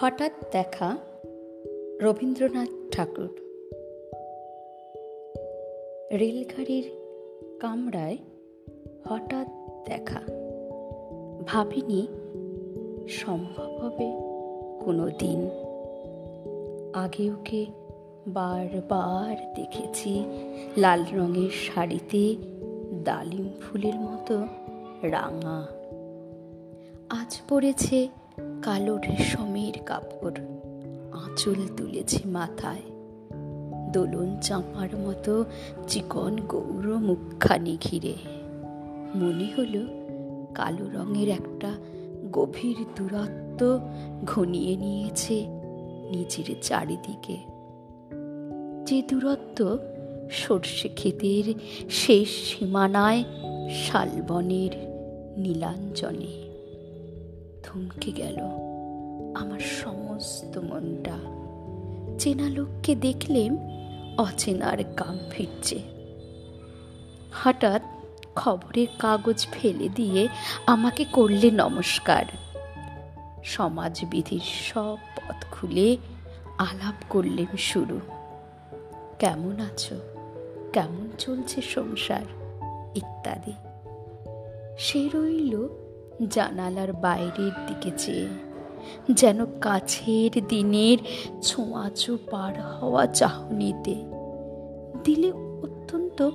হঠাৎ দেখা রবীন্দ্রনাথ ঠাকুর। রেলগাড়ির কামরায় হঠাৎ দেখা। ভাবিনি সম্ভব হবে কোনো দিন আগে ওকে বারবার দেখেছি লাল রঙের শাড়িতে ডালিম ফুলের মতো রাঙা। আজ পড়েছে কালো রেশমের কাপড়, আঁচল তুলেছে মাথায়। দোলন চাঁপার মতো চিকন গৌর মুখখানি ঘিরে। মনে হলো কালো রঙের একটা গভীর দূরত্ব ঘনিয়ে নিয়েছে নিজের চারিদিকে। যে দূরত্ব সর্ষে ক্ষেতের শেষ সীমানায় শালবনের নীলাঞ্জনে। থমকে গেল। আমার সমস্ত মনটা চেনা লোককে দেখলেম অচেনার কাম ফিরছে। হঠাৎ খবরের কাগজ ফেলে দিয়ে আমাকে করলে নমস্কার। সমাজবিধির সব পথ খুলে আলাপ করলেন শুরু। কেমন আছো? কেমন চলছে সংসার? ইত্যাদি। সে রইল জানালার বাইরের দিকে চেয়ে, যেন কাছের দিনের ছোঁয়াচো পার হওয়া চাহনিতে দিলে অত্যন্ত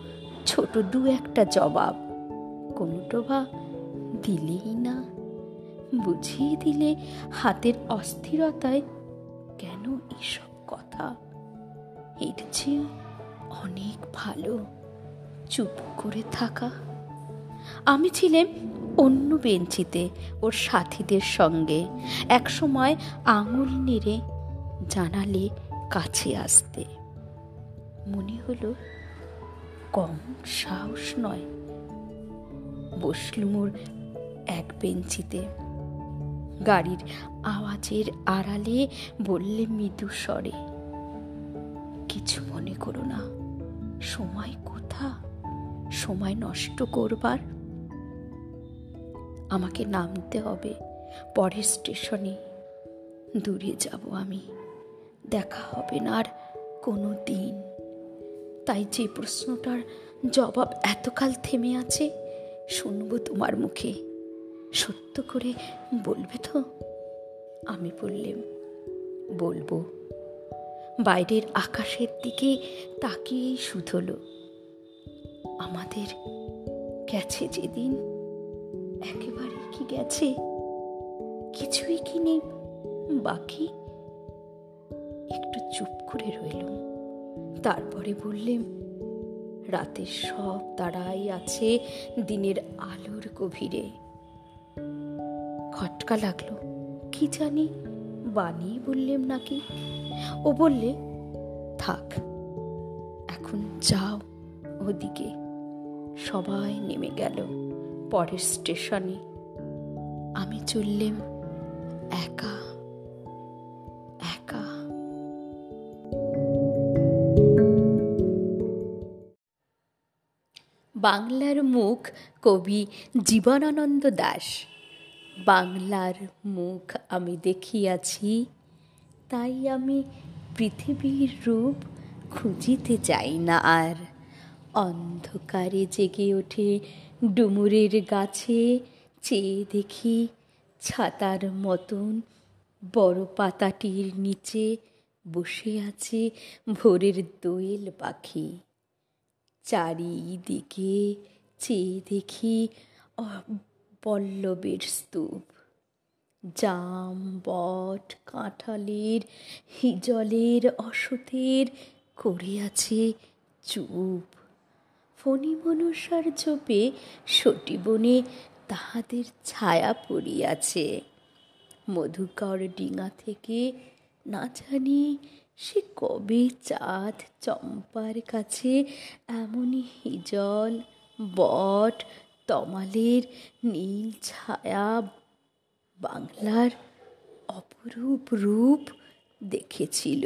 ছোট দু একটা জবাব। কোনোটো বা দিলেই না। বুঝিয়ে দিলে হাতের অস্থিরতায় কেন এসব কথা? এর চেয়ে অনেক ভালো চুপ করে থাকা। আমি ছিলাম অন্য বেঞ্চিতে ওর সাথীদের সঙ্গে। একসময় আঙুল নেড়ে জানালে কাছে আসতে। মনে হলো কম সাহস নয়। বসলুম ওর এক বেঞ্চিতে। গাড়ির আওয়াজের আড়ালে বললে মৃদু স্বরে, কিছু মনে করো না। সময় কোথা? সময় নষ্ট করবার আমাকে নামতে হবে। পরের স্টেশনে দূরে যাব আমি। দেখা হবে না আর কোনো দিন। তাই যে প্রশ্নটার জবাব এতকাল থেমে আছে, শুনব তোমার মুখে। সত্য করে বলবে তো? আমি বললেম, বলব। বাইরের আকাশের দিকে তাকিয়েই শুধলো আমাদের গেছে যেদিন একেবারে কি গেছে কিছুই কি নেই? বাকি? একটু চুপ করে রইলুম। তারপরে বললেম রাতের সব তারাই আছে দিনের আলোর গভীরে। খটকা লাগল, কি জানি বানিয়ে বললেম নাকি? ও বললে, থাক, এখন যাও ওদিকে। সবাই নেমে গেল পরের স্টেশনে। আমি চললেম একা একা। বাংলার মুখ কবি জীবনানন্দ দাস। বাংলার মুখ আমি দেখিয়াছি, তাই আমি পৃথিবীর রূপ খুঁজিতে চাই না আর। অন্ধকারে জেগে ওঠে ডুমুরের গাছে চেয়ে দেখি ছাতার মতন বড় পাতাটির নিচে বসে আছে ভোরের দোয়েল পাখি। চারিদিকে চেয়ে দেখি পল্লবের স্তূপ। জাম বট কাঁঠালের হিজলের অসতের করে আছে চুপ। ফণি মনসার ঝোপে সটিবনে তাহাদের ছায়া পড়িয়াছে। মধুকর ডিঙা থেকে না জানি সে কবে চাঁদ চম্পার কাছে এমনই হিজল, বট, তমালের নীল ছায়া বাংলার অপরূপ রূপ দেখেছিল।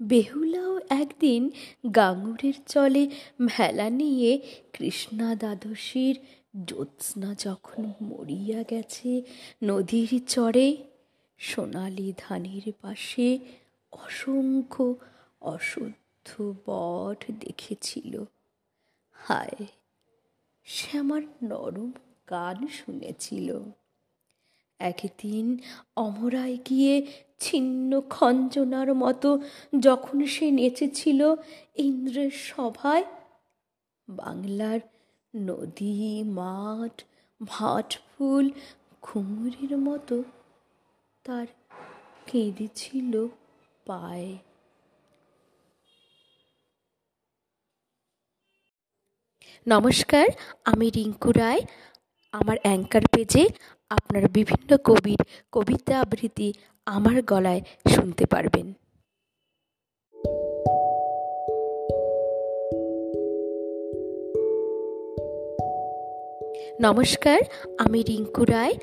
বেহুলাও একদিন গাঙুরের চলে ভেলা নিয়ে কৃষ্ণা দ্বাদশীর জ্যোৎস্না যখন মরিয়া গেছে নদীর চরে, সোনালি ধানের পাশে অসংখ্য অশুদ্ধ বট দেখেছিল। হায়, সে আমার নরম গান শুনেছিল। একদিন অমরায় গিয়ে ছিন্ন খঞ্জনার মতো যখন সে নেচেছিল ইন্দ্রের সভায়, বাংলার নদী, মাঠ ভাট ফুল ঘুমুরের মতো। তার কেঁদেছিল পায়। নমস্কার, আমি রিঙ্কু রায়। আমার অ্যাঙ্কার পেজে আপনার বিভিন্ন কবির কবিতা আবৃত্তি আমার গলায় শুনতে পারবেন। নমস্কার, আমি রিঙ্কু রায়।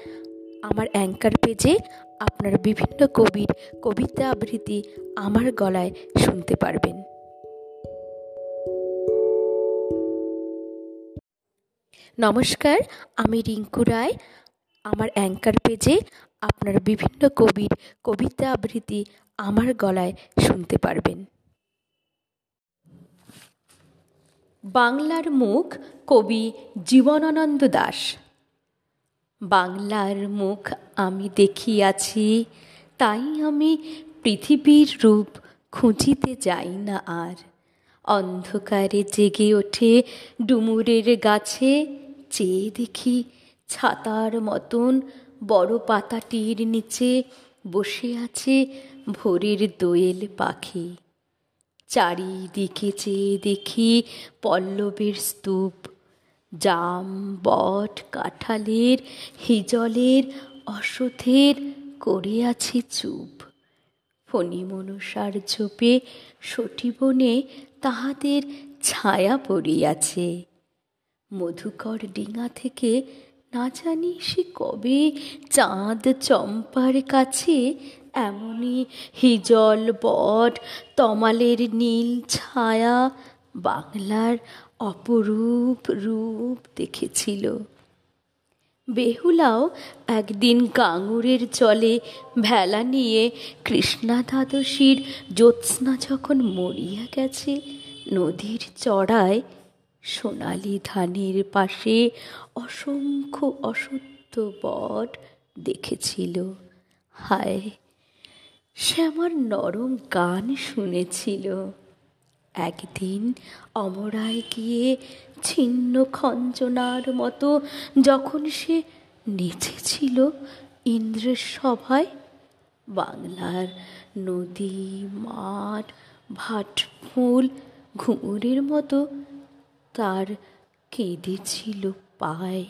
আমার অ্যাঙ্কার পেজে আপনার বিভিন্ন কবির কবিতা আবৃত্তি আমার গলায় শুনতে পারবেন। নমস্কার, আমি রিঙ্কু রায়। আমার অ্যাঙ্কার পেজে আপনার বিভিন্ন কবির কবিতা আবৃত্তি আমার গলায় শুনতে পারবেন। বাংলার মুখ কবি জীবনানন্দ দাস। বাংলার মুখ আমি দেখিয়াছি, তাই আমি পৃথিবীর রূপ খুঁজিতে যাই না আর। অন্ধকারে জেগে ওঠে ডুমুরের গাছে, চেয়ে দেখি ছাতার মতন বড় পাতাটির নিচে বসে আছে ভোরের দোয়েল পাখি। চারিদিকে চেয়ে দেখি পল্লবের স্তূপ, জাম, বট, কাঁঠালের, হিজলের, অশ্বথের করে আছে চুপ। ফণি মনসার ঝোপে সটিবনে তাহাদের ছায়া পড়িয়াছে। মধুকর ডিঙা থেকে না জানি সে কবে চাঁদ চম্পার কাছে এমনই হিজল বট, তমালের নীল ছায়া বাংলার অপরূপ রূপ দেখেছিল। বেহুলাও একদিন কাঙুরের চলে ভেলা নিয়ে কৃষ্ণা দ্বাদশীর জ্যোৎস্না যখন মরিয়া গেছে, নদীর চড়ায় সোনালি ধানের পাশে অসংখ্য অসত্য বট দেখেছিল। হায় সে আমার নরম গান শুনেছিল। একদিন অমরায় গিয়ে ছিন্ন খঞ্জনার মতো যখন সে নেচেছিল ইন্দ্রের সভায়, বাংলার নদী, মাঠ ভাটফুল ঘুঙুরের মতো তার কেঁদেছিল পায়।